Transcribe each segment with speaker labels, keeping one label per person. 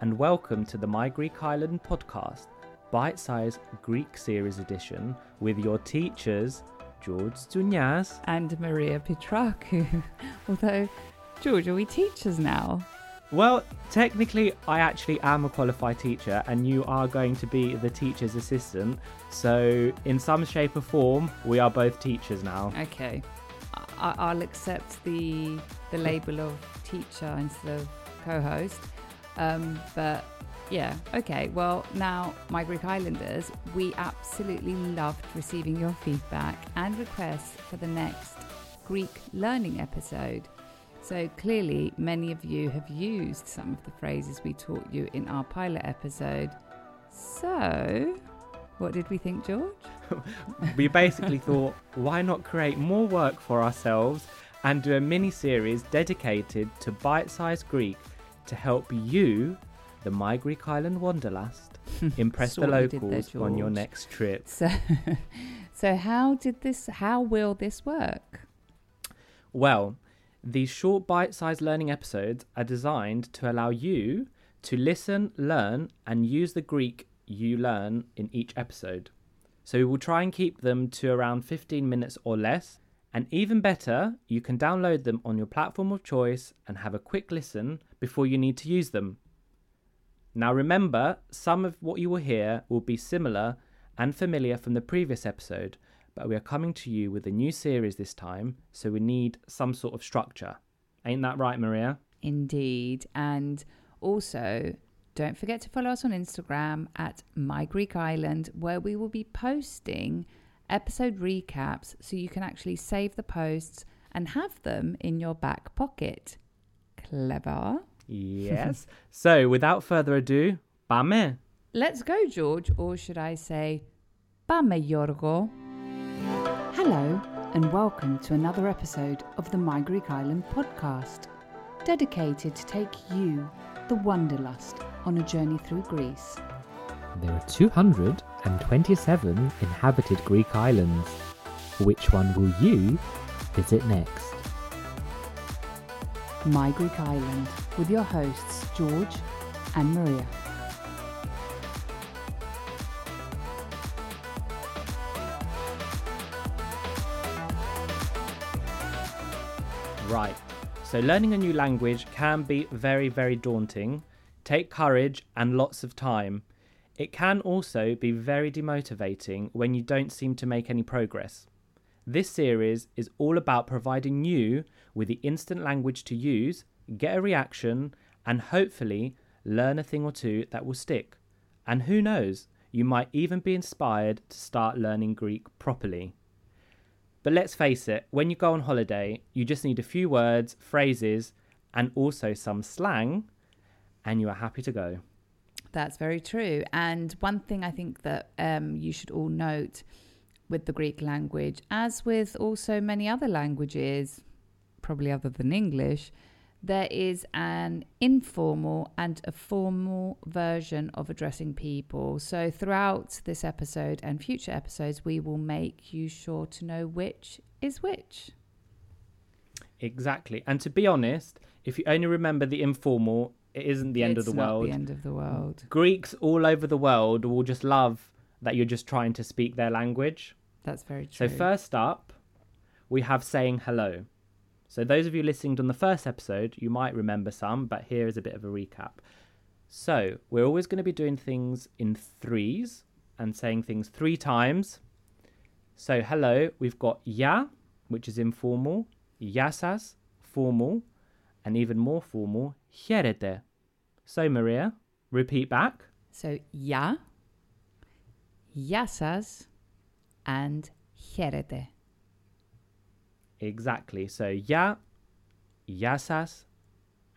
Speaker 1: and welcome to the My Greek Island podcast, bite sized Greek series edition, with your teachers, George Zunias.
Speaker 2: and Maria Petraku. Although, George, are we teachers now?
Speaker 1: Well, technically, I actually am a qualified teacher, and you are going to be the teacher's assistant. So, in some shape or form, we are both teachers now.
Speaker 2: Okay, I- I'll accept the the label of teacher instead of co-host. Um, but yeah, okay. Well, now, my Greek Islanders, we absolutely loved receiving your feedback and requests for the next Greek learning episode. So clearly, many of you have used some of the phrases we taught you in our pilot episode. So, what did we think, George?
Speaker 1: we basically thought, why not create more work for ourselves and do a mini series dedicated to bite sized Greek to help you, the My Greek Island Wanderlust, impress the
Speaker 2: what there,
Speaker 1: locals on your next trip.
Speaker 2: So, so how did this? How will this work?
Speaker 1: Well, these short bite sized learning episodes are designed to allow you to listen, learn, and use the Greek you learn in each episode. So we will try and keep them to around 15 minutes or less. And even better, you can download them on your platform of choice and have a quick listen before you need to use them. Now remember, some of what you will hear will be similar and familiar from the previous episode, but we are coming to you with a new series this time, so we need some sort of structure. Ain't that right, Maria?
Speaker 2: Indeed, and also don't forget to follow us on Instagram at My Greek Island, where we will be posting episode recaps so you can actually save the posts and have them in your back pocket. Clever.
Speaker 1: Yes. so without further ado, Bame.
Speaker 2: Let's go, George, or should I say, Bame Yorgo. Hello, and welcome to another episode of the My Greek Island podcast, dedicated to take you, the Wanderlust, on a journey through Greece.
Speaker 3: There are 200 227 inhabited Greek islands. Which one will you visit next?
Speaker 2: My Greek Island, with your hosts, George and Maria.
Speaker 1: Right. So learning a new language can be very, very daunting, take courage and lots of time. It can also be very demotivating when you don't seem to make any progress. This series is all about providing you with the instant language to use, get a reaction, and hopefully learn a thing or two that will stick. And who knows, you might even be inspired to start learning Greek properly. But let's face it, when you go on holiday, you just need a few words, phrases, and also some slang, and you are happy to go.
Speaker 2: That's very true. And one thing I think that um, you should all note with the Greek language, as with also many other languages, probably other than English, there is an informal and a formal version of addressing people. So, throughout this episode and future episodes, we will make you sure to know which is which.
Speaker 1: Exactly. And to be honest, if you only remember the informal, it isn't the end
Speaker 2: It's
Speaker 1: of the
Speaker 2: not
Speaker 1: world.
Speaker 2: the end of the world.
Speaker 1: Greeks all over the world will just love that you're just trying to speak their language.
Speaker 2: That's very true.
Speaker 1: So, first up, we have saying hello. So, those of you listening on the first episode, you might remember some, but here is a bit of a recap. So, we're always going to be doing things in threes and saying things three times. So, hello, we've got ya, which is informal, yasas, formal, and even more formal, χαίρετε. So, Maria, repeat back.
Speaker 2: So, ya, yasas, and χαίρετε.
Speaker 1: Exactly. So, ya, yasas,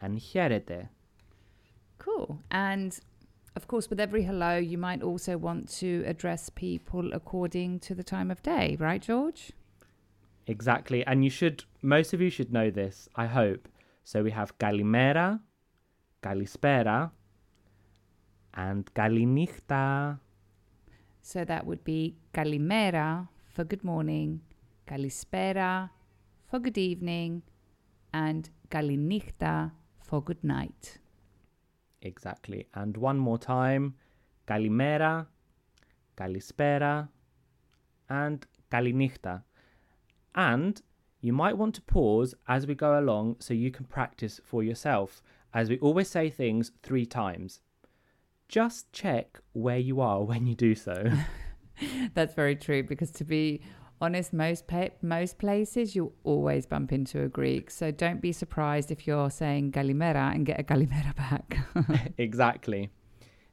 Speaker 1: and χαίρετε.
Speaker 2: Cool. And of course, with every hello, you might also want to address people according to the time of day, right, George?
Speaker 1: Exactly. And you should, most of you should know this, I hope. So we have Kalimera, Kalispera, and Kalinichta.
Speaker 2: So that would be kalimera for good morning, kalispera for good evening, and kalinichta for good night.
Speaker 1: Exactly. And one more time Kalimera, Kalispera, and Kalinichta. And you might want to pause as we go along so you can practice for yourself, as we always say things three times. Just check where you are when you do so.
Speaker 2: That's very true because to be honest, most most places you'll always bump into a Greek. So don't be surprised if you're saying galimera and get a galimera back.
Speaker 1: exactly.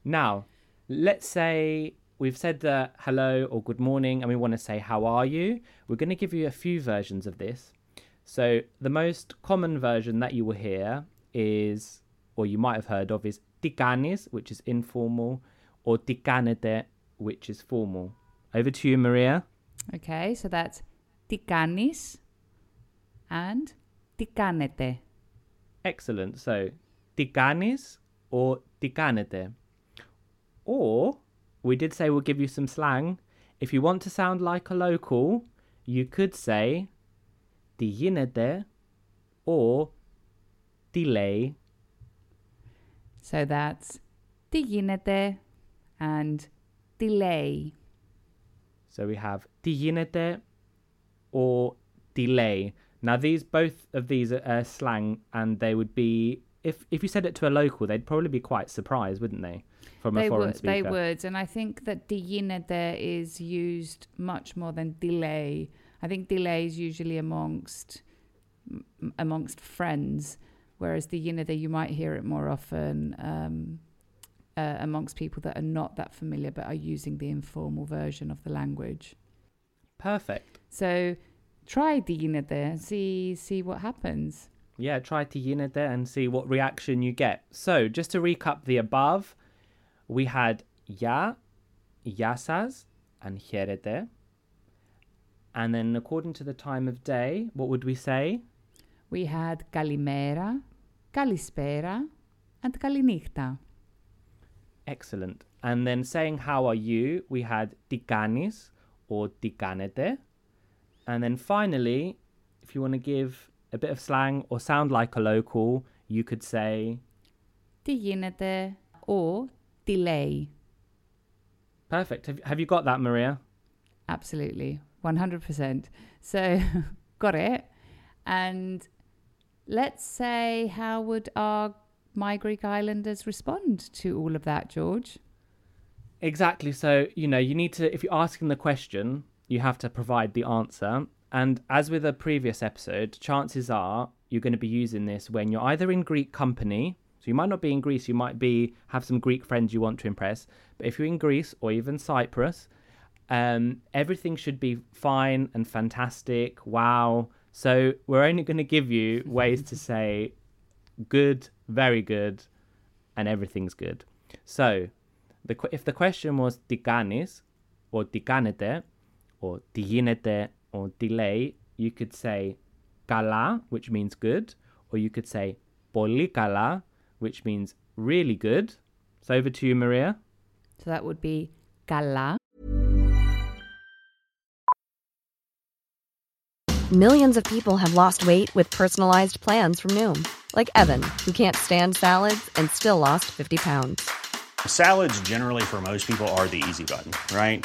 Speaker 1: Now, let's say we've said that hello or good morning, and we want to say how are you. We're going to give you a few versions of this. So the most common version that you will hear is, or you might have heard of, is tikanis, which is informal, or tikanete, which is formal. Over to you, Maria.
Speaker 2: Okay, so that's tikanis and tikanete.
Speaker 1: Excellent. So tikanis or tikanete. Or we did say we'll give you some slang. If you want to sound like a local, you could say de or delay.
Speaker 2: So that's de and delay.
Speaker 1: So we have de or delay. Now these both of these are uh, slang and they would be if if you said it to a local, they'd probably be quite surprised, wouldn't they? From
Speaker 2: they a
Speaker 1: foreign
Speaker 2: would,
Speaker 1: speaker,
Speaker 2: they would. And I think that diina there is used much more than delay. I think delay is usually amongst amongst friends, whereas diina there you might hear it more often um, uh, amongst people that are not that familiar but are using the informal version of the language.
Speaker 1: Perfect.
Speaker 2: So try diina there, see see what happens
Speaker 1: yeah, try to unit there and see what reaction you get. So just to recap the above, we had ya, yasas, and hierete. And then according to the time of day, what would we say?
Speaker 2: We had kalimera, kalispera, and kalinichta.
Speaker 1: Excellent. And then saying how are you, we had tikanis or tikanete. And then finally, if you want to give a bit of slang or sound like a local, you could say
Speaker 2: Τι γίνεται or τι λέει.
Speaker 1: Perfect. Have, have you got that, Maria?
Speaker 2: Absolutely, 100%. So, got it. And let's say, how would our My Greek Islanders respond to all of that, George?
Speaker 1: Exactly. So, you know, you need to, if you're asking the question, you have to provide the answer. And as with a previous episode, chances are you're going to be using this when you're either in Greek company, so you might not be in Greece, you might be have some Greek friends you want to impress, but if you're in Greece or even Cyprus, um, everything should be fine and fantastic. Wow. So we're only going to give you ways to say good, very good, and everything's good. So the, if the question was diganis or diganete or diginete or delay, you could say kala, which means good, or you could say poli which means really good. So over to you, Maria.
Speaker 2: So that would be kala.
Speaker 4: Millions of people have lost weight with personalized plans from Noom, like Evan, who can't stand salads and still lost 50 pounds.
Speaker 5: Salads, generally, for most people, are the easy button, right?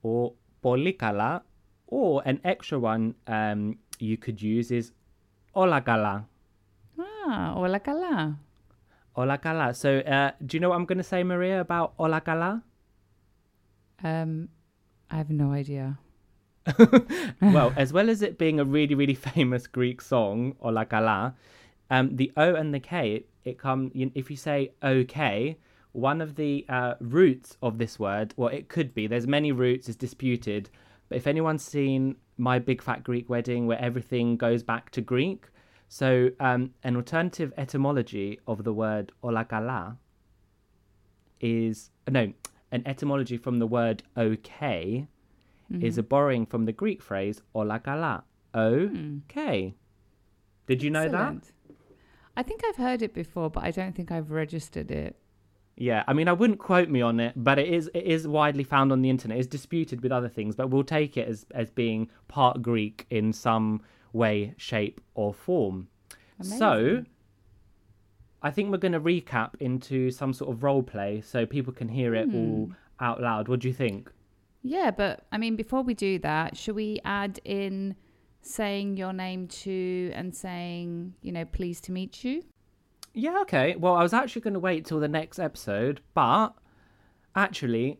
Speaker 1: or πολύ καλά, or an extra one um, you could use is όλα καλά.
Speaker 2: Ah, όλα καλά.
Speaker 1: Όλα καλά. So uh, do you know what I'm going to say, Maria, about όλα καλά?
Speaker 2: Um, I have no idea.
Speaker 1: well, as well as it being a really, really famous Greek song, Ola Kala, um, the O and the K, it, it come if you say okay, one of the uh, roots of this word, well, it could be. There's many roots. It's disputed. But if anyone's seen My Big Fat Greek Wedding, where everything goes back to Greek, so um, an alternative etymology of the word Ola Kala is no, an etymology from the word okay is a borrowing from the Greek phrase Ola Kala. Okay. Did you know that?
Speaker 2: I think I've heard it before, but I don't think I've registered it.
Speaker 1: Yeah, I mean, I wouldn't quote me on it, but it is it is widely found on the internet. It's disputed with other things, but we'll take it as as being part Greek in some way, shape, or form.
Speaker 2: Amazing.
Speaker 1: So, I think we're going to recap into some sort of role play so people can hear it all hmm. out loud. What do you think?
Speaker 2: Yeah, but I mean, before we do that, should we add in saying your name too and saying, you know, pleased to meet you?
Speaker 1: Yeah, okay. Well, I was actually going to wait till the next episode, but actually,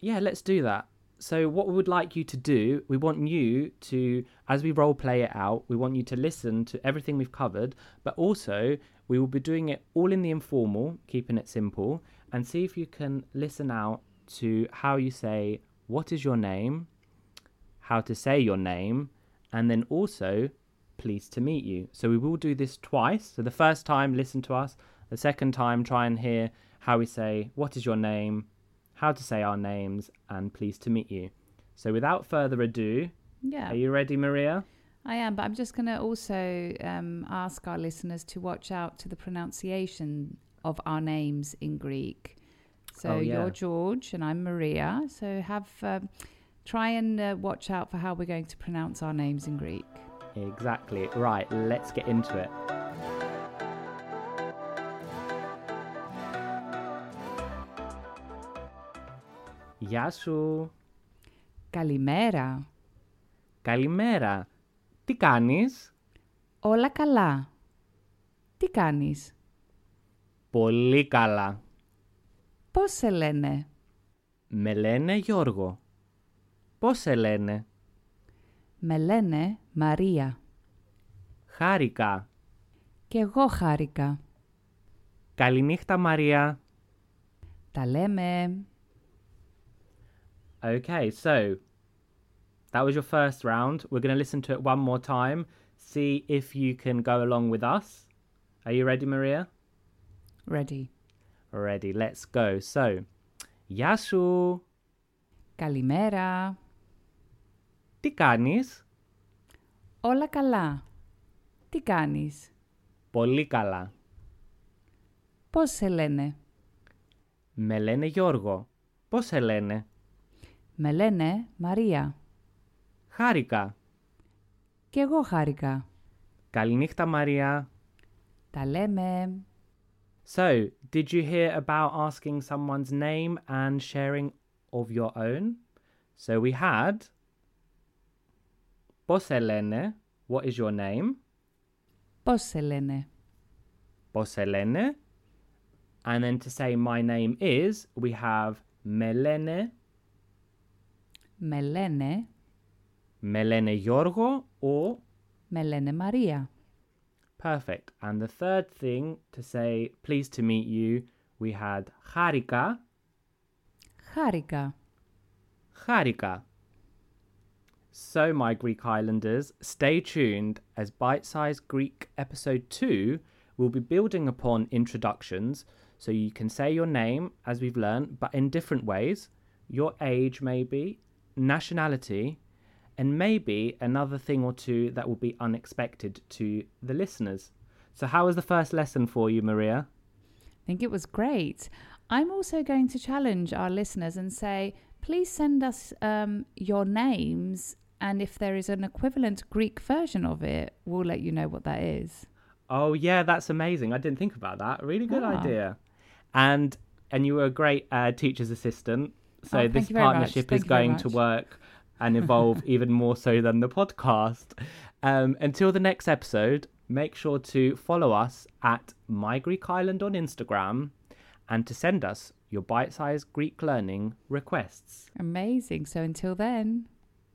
Speaker 1: yeah, let's do that. So, what we would like you to do, we want you to, as we role play it out, we want you to listen to everything we've covered, but also we will be doing it all in the informal, keeping it simple, and see if you can listen out to how you say, What is your name? How to say your name, and then also pleased to meet you. So we will do this twice. So the first time, listen to us. The second time, try and hear how we say, What is your name? How to say our names, and pleased to meet you. So without further ado,
Speaker 2: Yeah.
Speaker 1: are you ready, Maria?
Speaker 2: I am, but I'm just going to also um, ask our listeners to watch out to the pronunciation of our names in Greek. So
Speaker 1: Oh, yeah.
Speaker 2: you're George and I'm Maria. So have um, try and uh, watch out for how we're going to pronounce our names in Greek.
Speaker 1: Exactly. Right, let's get into it. Γεια σου.
Speaker 2: Kalimera.
Speaker 1: Καλημέρα. Τι κάνεις;
Speaker 2: Όλα καλά. Τι κάνεις;
Speaker 1: Πολύ καλά.
Speaker 2: Πώς σε λένε;
Speaker 1: Με λένε Γιώργο. Πώς σε λένε;
Speaker 2: Με λένε Μαρία.
Speaker 1: Χάρηκα.
Speaker 2: Και εγώ χάρηκα.
Speaker 1: Καληνύχτα Μαρία.
Speaker 2: Τα λέμε.
Speaker 1: Okay, so that was your first round. We're going to listen to it one more time, see if you can go along with us. Are you ready, Maria?
Speaker 2: Ready.
Speaker 1: Ready, let's go. So, Γεια σου.
Speaker 2: Καλημέρα.
Speaker 1: Τι κάνεις?
Speaker 2: Όλα καλά. Τι κάνεις;
Speaker 1: Πολύ καλά.
Speaker 2: Πώς σε λένε;
Speaker 1: Με λένε Γιώργο. Πώς σε λένε;
Speaker 2: Με λένε Μαρία.
Speaker 1: Χάρηκα.
Speaker 2: Και Και εγώ χάρηκα.
Speaker 1: Καληνύχτα, Maria.
Speaker 2: Τα λέμε.
Speaker 1: So, did you hear about asking someone's name and sharing of your own? So we had Πώς σε λένε? What is your name?
Speaker 2: Πώς σε λένε.
Speaker 1: Πώς σε λένε? And then to say my name is, we have με λένε,
Speaker 2: Με λένε.
Speaker 1: με λένε Γιώργο or
Speaker 2: Με λένε Μαρία.
Speaker 1: perfect. And the third thing to say pleased to meet you, we had χάρηκα,
Speaker 2: Χάρηκα.
Speaker 1: Harika. So, my Greek Islanders, stay tuned as Bite Size Greek Episode 2 will be building upon introductions so you can say your name, as we've learned, but in different ways your age, maybe, nationality, and maybe another thing or two that will be unexpected to the listeners. So, how was the first lesson for you, Maria?
Speaker 2: I think it was great. I'm also going to challenge our listeners and say, please send us um, your names, and if there is an equivalent Greek version of it, we'll let you know what that is.
Speaker 1: Oh yeah, that's amazing. I didn't think about that. Really good
Speaker 2: Ah.
Speaker 1: idea. And and you were a great uh, teacher's assistant. So
Speaker 2: Oh,
Speaker 1: this
Speaker 2: you very much.
Speaker 1: partnership is going to work and evolve even more so than the podcast. Um, until the next episode, make sure to follow us at My Greek Island on Instagram and to send us your bite-sized Greek learning requests.
Speaker 2: Amazing. So until then,